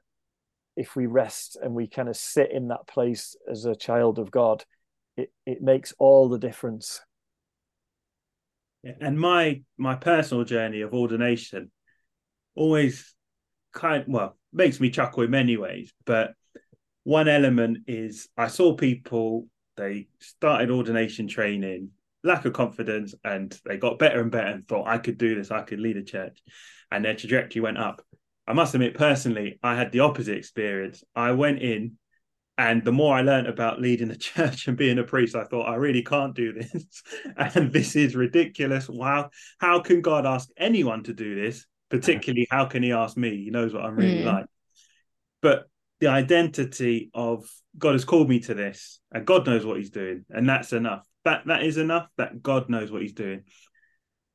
if we rest and we kind of sit in that place as a child of God it it makes all the difference and my my personal journey of ordination always kind well makes me chuckle in many ways but one element is i saw people they started ordination training lack of confidence and they got better and better and thought i could do this. I could lead a church. And their trajectory went up. I must admit personally i had the opposite experience. I went in and the more I learned about leading a church and being a priest, I thought I really can't do this, and this is ridiculous. Wow, how can God ask anyone to do this? Particularly, how can He ask me? He knows what I'm really mm. like. But the identity of God has called me to this, and God knows what He's doing, and that's enough. That that is enough. That God knows what He's doing.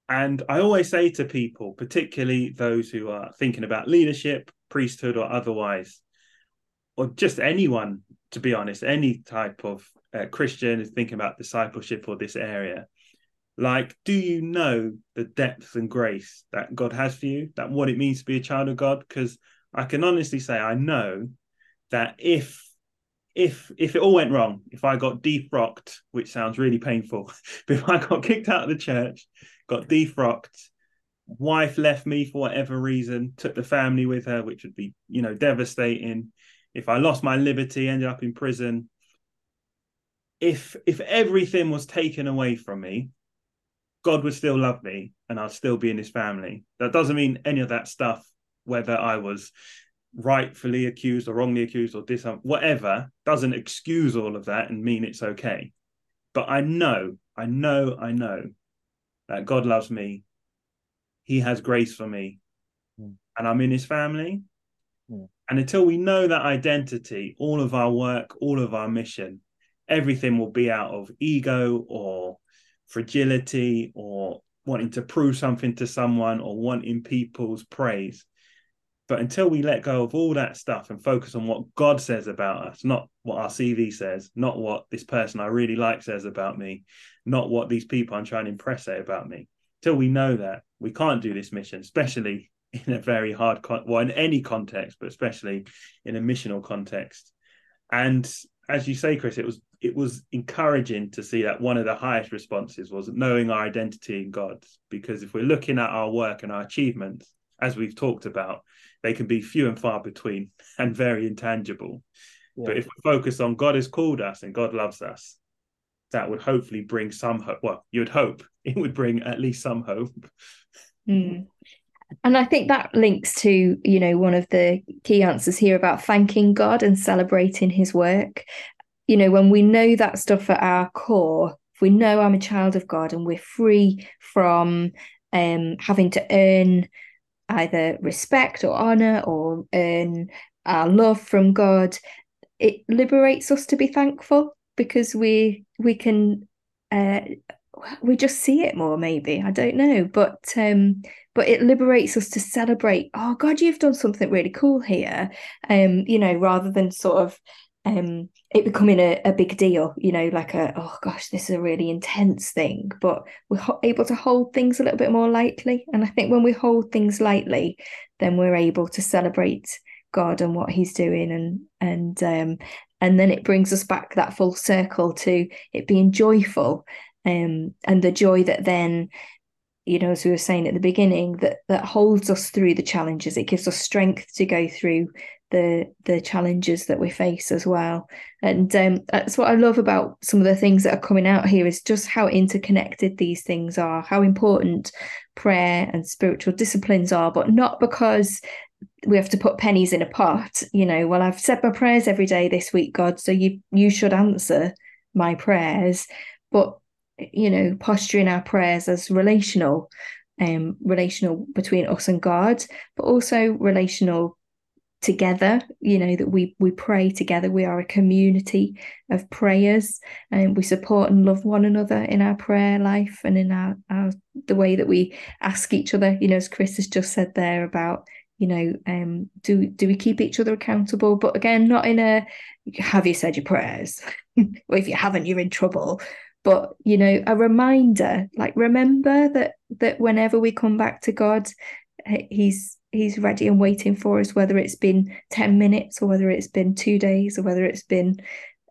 And I always say to people, particularly those who are thinking about leadership, priesthood, or otherwise, or just anyone, to be honest, any type of uh, Christian is thinking about discipleship or this area. Like, do you know the depth and grace that God has for you? That what it means to be a child of God? Because I can honestly say I know that if if if it all went wrong, if I got defrocked, which sounds really painful, but if I got kicked out of the church, got defrocked, wife left me for whatever reason, took the family with her, which would be, you know, devastating if I lost my liberty, ended up in prison, if if everything was taken away from me, God would still love me and I'd still be in his family. That doesn't mean any of that stuff, whether I was rightfully accused or wrongly accused or dis whatever, doesn't excuse all of that and mean it's okay. But I know, I know, I know that God loves me. He has grace for me. Mm. And I'm in his family. Mm. And until we know that identity, all of our work, all of our mission, everything will be out of ego or fragility or wanting to prove something to someone or wanting people's praise. But until we let go of all that stuff and focus on what God says about us, not what our CV says, not what this person I really like says about me, not what these people I'm trying to impress say about me, till we know that, we can't do this mission, especially in a very hard con- well in any context but especially in a missional context and as you say chris it was it was encouraging to see that one of the highest responses was knowing our identity in god because if we're looking at our work and our achievements as we've talked about they can be few and far between and very intangible yeah. but if we focus on god has called us and god loves us that would hopefully bring some hope well you would hope it would bring at least some hope mm. And I think that links to, you know, one of the key answers here about thanking God and celebrating his work. You know, when we know that stuff at our core, if we know I'm a child of God and we're free from um, having to earn either respect or honor or earn our love from God, it liberates us to be thankful because we we can uh, we just see it more maybe i don't know but um but it liberates us to celebrate oh god you've done something really cool here um you know rather than sort of um it becoming a, a big deal you know like a oh gosh this is a really intense thing. But we're ho- able to hold things a little bit more lightly. And i think when we hold things lightly then we're able to celebrate god and what he's doing. And and um and then it brings us back that full circle to it being joyful um, and the joy that then you know as we were saying at the beginning that that holds us through the challenges. It gives us strength to go through the the challenges that we face as well. And um, that's what I love about some of the things that are coming out here is just how interconnected these things are, how important prayer and spiritual disciplines are, but not because we have to put pennies in a pot. You know, well, I've said my prayers every day this week, God, so you you should answer my prayers. But you know, posturing our prayers as relational, um, relational between us and God, but also relational together you know that we we pray together. We are a community of prayers and we support and love one another in our prayer life and in our, our the way that we ask each other. You know as chris has just said there about you know um do do we keep each other accountable? But again not in a have you said your prayers? Or if you haven't you're in trouble. But you know a reminder like remember that that whenever we come back to god he's he's ready and waiting for us whether it's been 10 minutes or whether it's been 2 days or whether it's been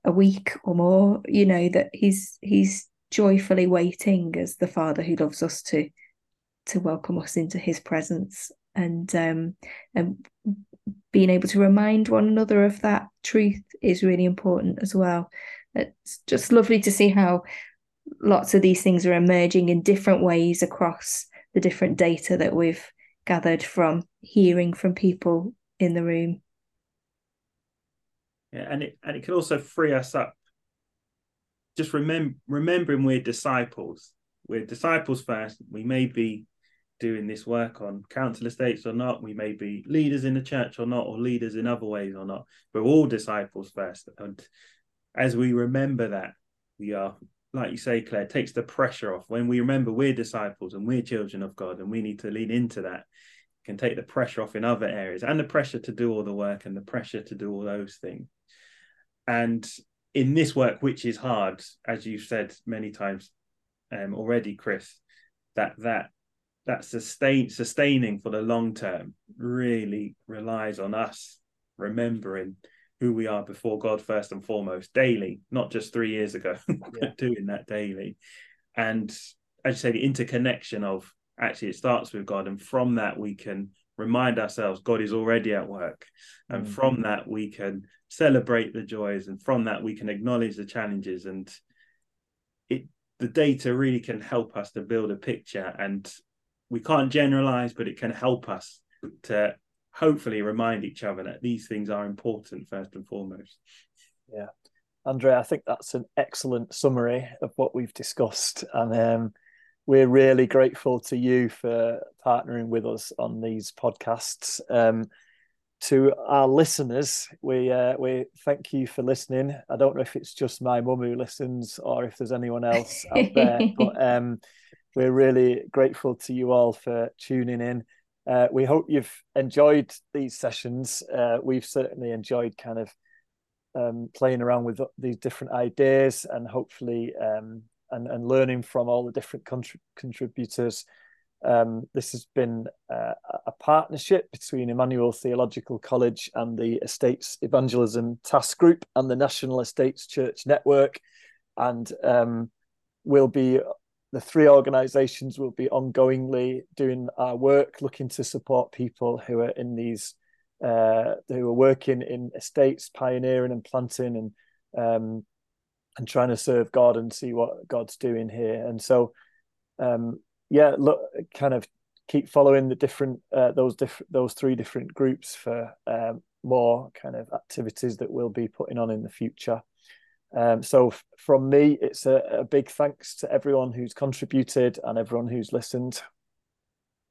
a week or more you know that he's he's joyfully waiting as the father who loves us to to welcome us into his presence and um and being able to remind one another of that truth is really important as well. It's just lovely to see how lots of these things are emerging in different ways across the different data that we've gathered from hearing from people in the room. Yeah, and it and it can also free us up. Just remember remembering we're disciples. We're disciples first. We may be doing this work on council estates or not. We may be leaders in the church or not, or leaders in other ways or not. We're all disciples first. And as we remember that, we are, like you say, Claire, takes the pressure off. When we remember we're disciples and we're children of God and we need to lean into that, can take the pressure off in other areas and the pressure to do all the work and the pressure to do all those things. And in this work, which is hard, as you've said many times um, already, Chris, that that that sustain sustaining for the long term really relies on us remembering who we are before God first and foremost daily, not just three years ago, yeah. doing that daily. And as you say, the interconnection of actually it starts with God, and from that we can remind ourselves God is already at work, and mm-hmm. from that we can celebrate the joys, and from that we can acknowledge the challenges, and it the data really can help us to build a picture, and we can't generalize, but it can help us to hopefully remind each other that these things are important first and foremost. Yeah. Andre, I think that's an excellent summary of what we've discussed. And um, we're really grateful to you for partnering with us on these podcasts. Um, to our listeners, we uh, we thank you for listening. I don't know if it's just my mum who listens or if there's anyone else out there, but um, we're really grateful to you all for tuning in. Uh, we hope you've enjoyed these sessions. Uh, we've certainly enjoyed kind of um, playing around with these different ideas and hopefully um, and, and learning from all the different contributors. Um, this has been uh, a partnership between Emmanuel Theological College and the Estates Evangelism Task Group and the National Estates Church Network. And um, we'll be, the three organisations will be ongoingly doing our work, looking to support people who are in these, uh, who are working in estates, pioneering and planting and um, and trying to serve God and see what God's doing here. And so, um, yeah, look, kind of keep following the different uh, those different those three different groups for um, more kind of activities that we'll be putting on in the future. Um, so f- from me, it's a, a big thanks to everyone who's contributed and everyone who's listened.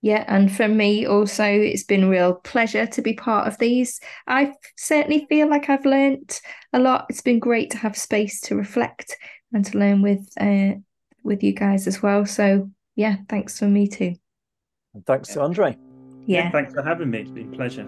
Yeah, and for me also, it's been a real pleasure to be part of these. I certainly feel like I've learnt a lot. It's been great to have space to reflect and to learn with uh, with you guys as well. So yeah, thanks for me too. And thanks to Andre. Yeah. yeah. Thanks for having me. It's been a pleasure.